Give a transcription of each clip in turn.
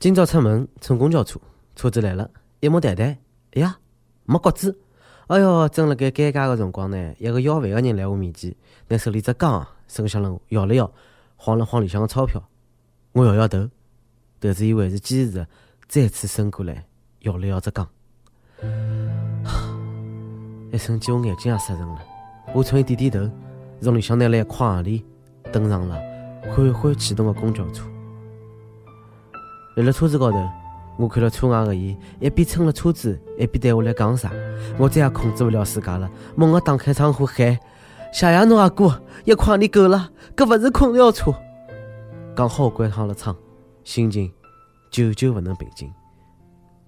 今朝出门乘公交车，车子来了，一摸袋袋，哎呀，没角子。哎哟，正辣盖尴尬个辰光呢，一个要饭个人来我面前，拿手里只缸伸向了我，摇了摇，晃了晃里向个钞票。我摇摇头，但是伊还是坚持着再次伸过来，摇了摇只缸。一瞬间，我眼睛也湿润了。我冲伊点点头，从里向拿了一块行李，登上了缓缓启动的公交车。立辣车子高头，我看到车外的伊，一边撑了车子，一边对我来讲啥。我再也控制不了自家了，猛地打开窗户喊：“谢谢侬阿哥，一块钿够了，搿勿是空调车。”刚好关上了窗，心情久久勿能平静。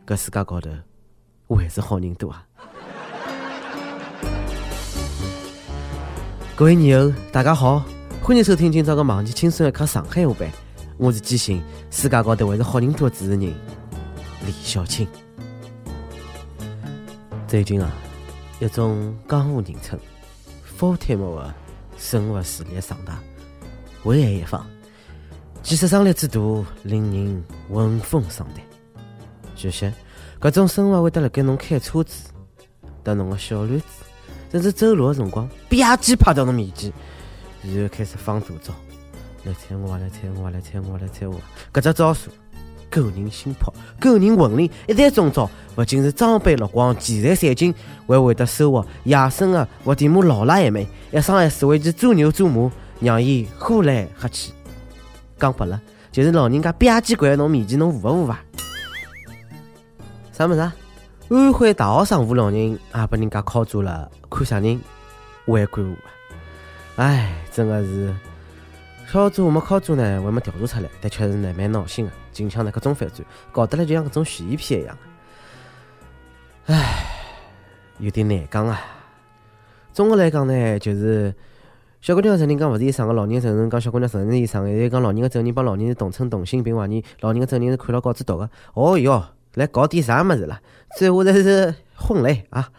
搿世界高头，我还是好人多啊！各位友，大家好，欢迎收听今朝的《网易轻松一刻上海话版》。我是坚信世界高头还是好人多的主持人李小青。最近啊，一种江湖人称“ “full time” ”的生物势力壮大，危害一方，其杀伤力之大，令人闻风丧胆。据悉，搿种生物会得辣盖侬开车子、搭侬个小驴子，甚至走路的辰光，吧唧趴到侬面前，然后开始放大招。来踩我，来踩我，来踩我，来猜我！搿只招数勾人心魄，勾人魂灵。一旦中招，勿仅是装备落光，钱财散尽，还会得收获野生的伏地魔老辣一枚，一上一世为其做牛做马，让伊呼来喝去。讲白了，就是老人家吧唧跪在侬面前，侬扶勿扶伐？啥么子？安徽大学生扶老人也被人家铐住了，看啥人还管我？哎，真的是。敲住没敲住呢，还没调查出来，但确实呢蛮闹心的。近腔呢各种反转，搞得来就像搿种悬疑片一样。唉，有点难讲啊。综合来讲呢，就是小姑娘承认讲勿是伊生个，老人承认讲小姑娘承认伊生个，现讲老人个证人帮老人是同村同姓，并怀疑老人个证人是看了稿子读个。哦哟，来搞点啥么子啦？最后才是混嘞啊！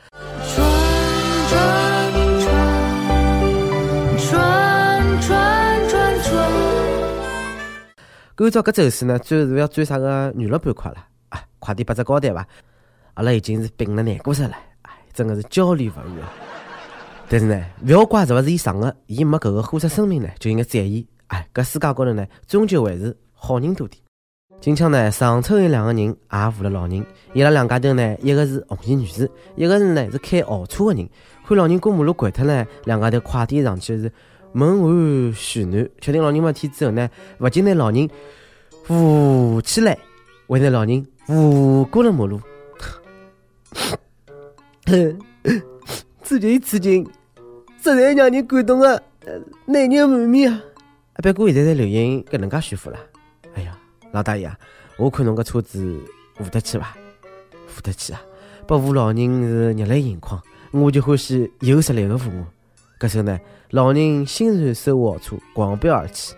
按照搿走势呢，最后是要追啥个娱乐板块了？啊，快点拨只交代伐！阿拉已经是病了难过死了，哎，真的是焦虑勿已啊！但是呢，勿要怪是勿是伊上个，伊没搿个豁出生命呢，就应该在意。哎，搿世界高头呢，终究还是好人多点。今腔呢，上抽有两个人也扶了老人，伊拉两家头呢，一个是红衣女士，一个是呢是开豪车个人。看老人过马路掼脱呢，两家头快点上去是。问完许暖，确定老人没体之后呢，勿仅拿老人扶起来，还拿老人扶过了马路。此情此景，实在让人感动的泪流满面啊！不过现在在流行搿能介炫富了。哎呀，老大爷，我看侬搿车子扶得起伐？扶得起啊！不扶老人是热泪盈眶，我就欢喜有实力的父母。搿时候呢，老人欣然收豪车，狂飙而去。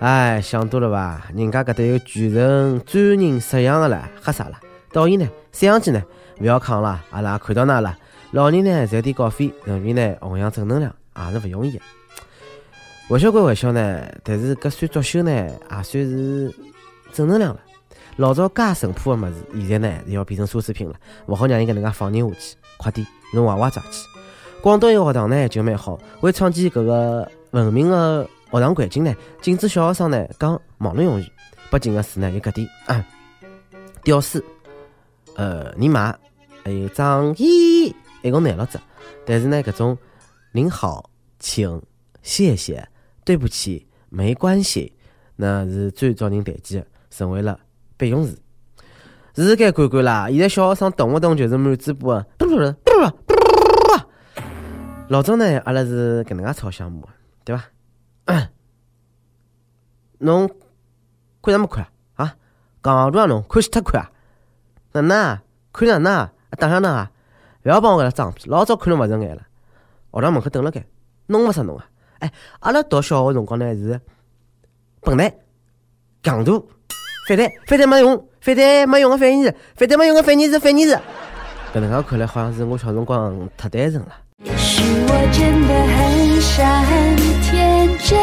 哎，想多了吧？人家搿搭有全程专人摄像的了，吓啥了？导演呢？摄像机呢？勿要扛了，阿拉看到㑚了。老人呢，赚点稿费，顺便呢，弘扬正能量，也是勿容易。玩笑归玩笑呢，但是搿算作秀呢，也算是正能量了。老早介淳朴的么子，现在呢要变成奢侈品了，勿好让人搿能介放任下去。快点，侬娃娃抓起！广东一个学堂呢就蛮好，为创建搿个文明的学堂环境呢，禁止小学生呢讲网络用语。不禁的是呢有搿点啊，屌丝，呃，尼玛，还有张一，一共廿六只。但是呢，搿种您好，请，谢谢，对不起，没关系，那是最招人待见的，成为了。备用词是该管管啦！现在小学生动不动就是满嘴巴，嘟嘟嘟嘟嘟。老早呢，阿拉是搿能介抄项目，对伐？侬看啥么看啊？讲多少侬看死脱看啊？哪能？看哪能？等下呢？勿要帮我搿拉装逼！老早看侬勿顺眼了，学堂门口等了该，弄勿死侬啊！哎，阿拉读小学辰光呢是笨蛋、戆大。反弹，反弹没用，反弹没用个反义词，反弹没用个反义词，反义词。搿能介看来，好像是我小辰光太单纯了。是我真的很傻很天真。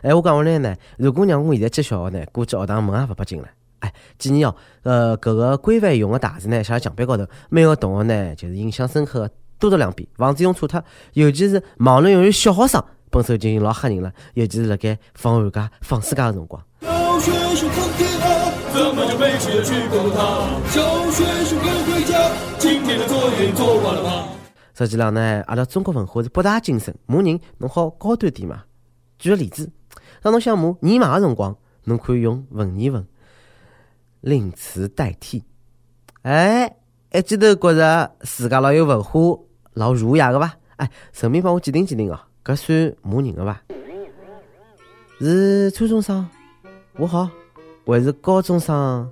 哎，我讲回来呢，如果让我现在去小学呢，估计学堂门也勿拨进了。哎，建议哦，呃，搿个规范用个大字呢，写在墙壁高头，每个同学呢，就是印象深刻多读两遍，防止用错脱。尤其是网络用于小学生，本身就已经老吓人了，尤其是辣盖放寒假、放暑假个辰光。小学生很天啊，怎么就没去去过它？小学生该回家，今天的作业做完了吗？实际上呢，阿拉中国文化是博大精深，骂人侬好高端点嘛。举个例子，当侬想骂尼玛个辰光，侬可以用文言文。令词代替，哎，一记头觉着自家老有文化、老儒雅的伐？哎，顺便帮我鉴定鉴定哦，搿算骂人个伐？是初中生，我好；还是高中生，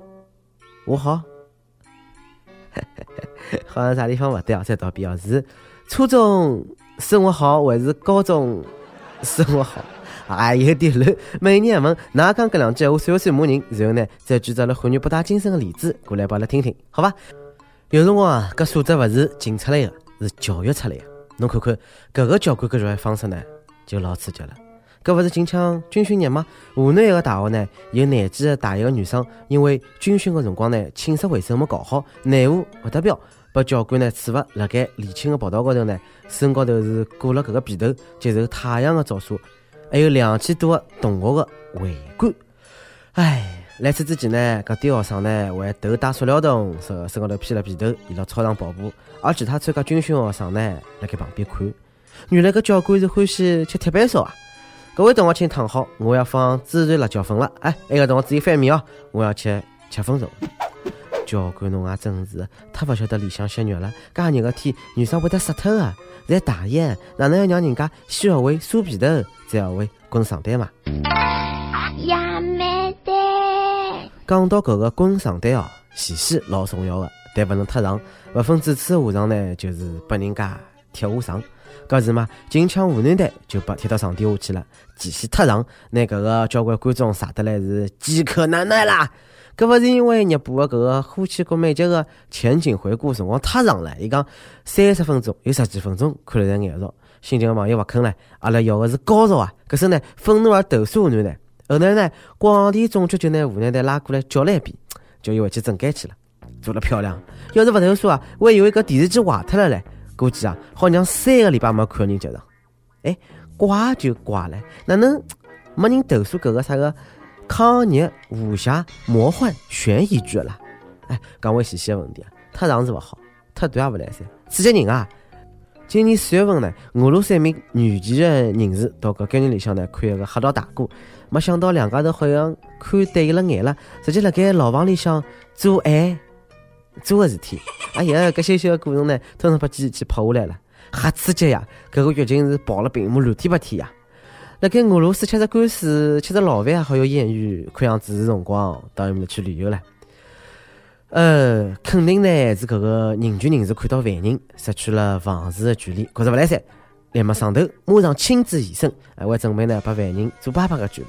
我好？好像啥地方勿对啊？再倒笔哦，是初中生活好，还是高中生活好？啊，有点乱。每年问，哪讲搿两句话算勿算骂人？然后呢，再举着了汉语博大精深的例子过来，拨阿拉听听，好伐？有辰光啊，搿素质勿是进出来的，是教育出来的。侬看看搿个教官搿种方式呢，就老刺激了。搿勿是近腔军训日吗？湖南一个大学呢，有廿几个大一个女生，因为军训个辰光呢，寝室卫生没搞好，内务勿达标，被教官呢处罚辣盖离寝个跑道高头呢，身高头是裹了搿个被头，接受太阳个照射。还有两千多个同学的围观，哎，来此之前呢，搿点学生呢还头戴塑料桶，身身高头披了被头，伊辣操场跑步，而其他参加军训的学生呢，辣盖旁边看。原来搿教官是欢喜吃铁板烧啊！各位同学请躺好，我要放孜然辣椒粉了。哎，埃个同学注意翻面哦，我要吃七分熟。教官侬也真是太勿晓得里向吸肉了，介热个天，女生会得湿透啊！在大一，哪能要让人家先学会梳皮头，再学会滚床单嘛？呀没得。讲到搿个滚床单哦，前戏老重要的，但勿能太长，勿分主次下场呢，就是拨人家贴下床。搿是嘛？金枪湖南队就被踢到床底下去了，前戏太长，拿搿个交关观众傻得来是饥渴难耐啦。搿勿是因为日播个搿个呼气国美节个前景回顾辰光太长了，伊讲三十分钟有十几分钟看了才眼熟。心情个网友勿肯唻，阿拉要个是高潮啊！搿时呢，愤怒而投诉湖南台，后来呢，广电总局就拿湖南台拉过来叫了一遍，叫伊回去整改去了，做了漂亮。要是勿投诉啊，我还以为搿电视机坏脱了唻，估计啊，好让三个礼拜没看人接上。哎，怪就怪了，哪能没人投诉搿个啥个？抗日武侠魔幻悬疑剧了，哎，讲回细细的问题啊，太长是勿好，太短也勿来三，刺激人啊！今年四月份呢，俄罗斯一名女记者人士到搿监狱里向呢看一个黑道大哥，没想到两家头好像看对了眼了，直接辣盖牢房里向做爱做个事体。哎呀，搿些些个过程呢，统统把机器拍下来了，瞎刺激呀！搿个剧情是爆了屏幕，乱天八天呀！辣盖俄罗斯吃着干水，吃着牢饭，还好有艳遇，看样子是辰光到埃面搭去旅游了。呃，肯定呢是搿个人权人士看到犯人失去了防事的权利，觉着勿来三，立马上头，马上亲自现身，还会准备呢把犯人做爸爸的权利。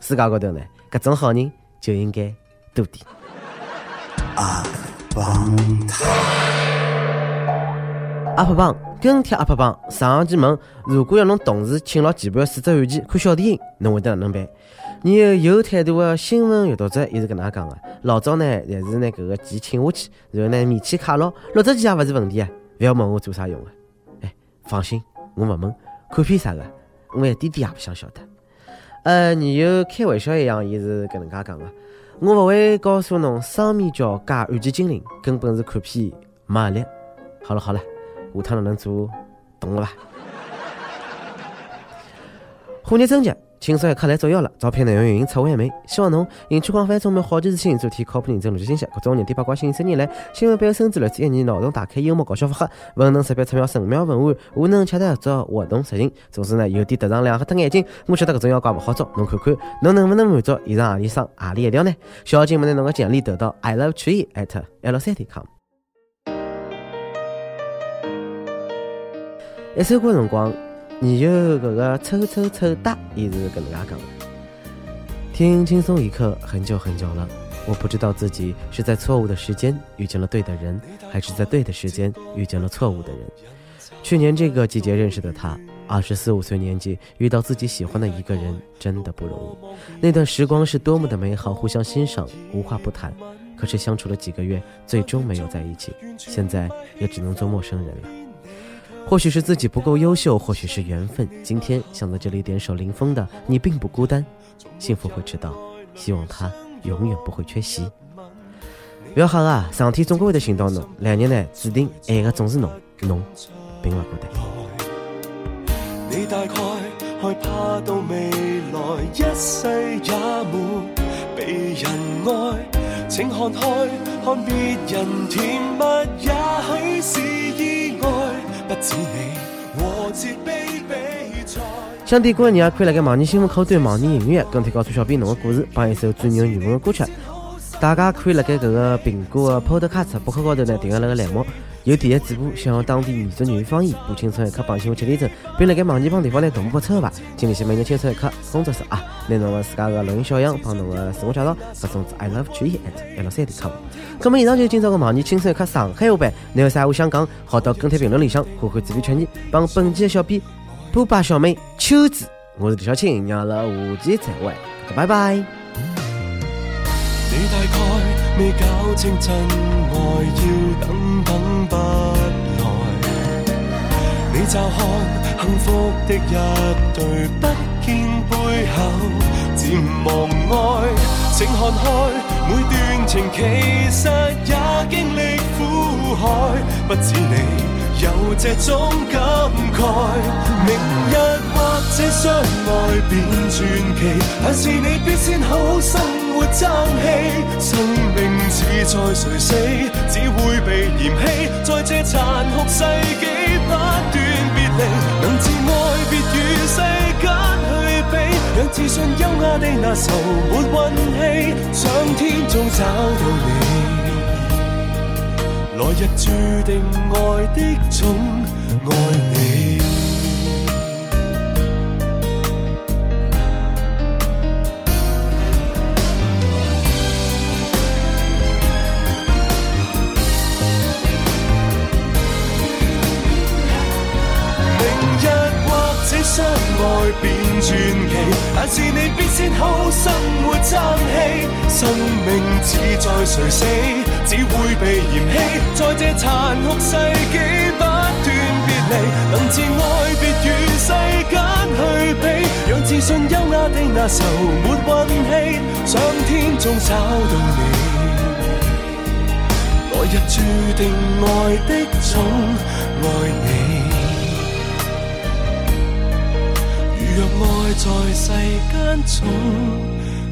世界高头呢，搿种好人就应该多点。阿邦塔，阿婆邦。跟帖阿婆帮上期问，如果要侬同时请牢前半四只案件看小电影，侬会得哪能办？你有态度的新闻阅读者也是搿能讲的。老早呢，也是拿搿个钱请下去，然后呢免签卡牢，录只钱也勿是问题啊！勿要问我做啥用的。哎，放心，我勿问。看片啥个，我一点点也不想晓得。呃，你有开玩笑一样，伊是搿能介讲的。我勿会告诉侬，双面胶加耳机精灵根本是看片没压力。好了好了。下趟哪能做，懂了吧？虎年春节，轻松一刻来作妖了。招聘内容运营策划还没，希望侬引起广泛，充满好奇之心，做题靠谱认真，逻辑清晰，各种热点八卦信息你来。新闻背后深知来自一年脑洞大开，幽默搞笑发黑，文能识别出妙神妙文案，武能恰到合作活动实行。总之呢，有点特长两黑脱眼睛。我晓得搿种妖怪不好找，侬看看，侬能不能满足以上阿里双阿里一条呢？小金们拿侬个奖励得到 i love 曲艺 at l 三点 com。一首歌辰光，你就搿个抽抽抽哒，伊是搿能介讲。听轻松一刻，很久很久了，我不知道自己是在错误的时间遇见了对的人，还是在对的时间遇见了错误的人。去年这个季节认识的他，二十四五岁年纪遇到自己喜欢的一个人真的不容易。那段时光是多么的美好，互相欣赏，无话不谈。可是相处了几个月，最终没有在一起，现在也只能做陌生人了。或许是自己不够优秀，或许是缘分。今天想在这里点首林峰的《你并不孤单》，幸福会迟到，希望他永远不会缺席。不要吓啊，上天总归会得寻到侬。两年呢，注定爱的总是侬，侬并不孤单。你大概害怕到未来一世也没被人爱，请看开，看别人甜蜜也许是意想点歌的人可以来个网易新闻客户端、网易音乐，跟帖告诉小编侬的故事，放一首最牛语文的歌曲。大家可以辣盖搿个苹果的 Podcast 博客高头呢订阅那个栏目。有电台主播想用当地原汁原味方言播青春一刻帮新闻七点钟，并辣盖网易帮地方来同步播出吧。请联系每日青春一刻工作室啊，拿侬个自家个录音小样帮侬个自我介绍发送至 i love 曲艺 at 幺六三点 com。那么以上就是今朝个网易青春一刻上海话版。你有啥话想讲？好到跟帖评论里向，呼呼主编劝你帮本期的小编普巴小妹秋子，我是李小青，让了下期再会，拜拜。你大概未搞清真爱，要等等不来。你。乍看幸福的一对，不见背后渐忘爱。请看开，每段情其实也经历苦海，不止你。有这种感慨。明日或者相爱变传奇，但是你。必先好好生。活争气，生命似在垂死，只会被嫌弃。在这残酷世纪，不断别离，能自爱别与世间去比，让自信优雅地那愁没运气，上天总找到你。来日注定爱的种爱你。变传奇，但是你必先好生活争气。生命似在垂死，只会被嫌弃。在这残酷世纪，不断别离，能自爱别与世间去比，让自信优雅的那愁没运气，上天中找到你。来日注定爱的种在世间，中。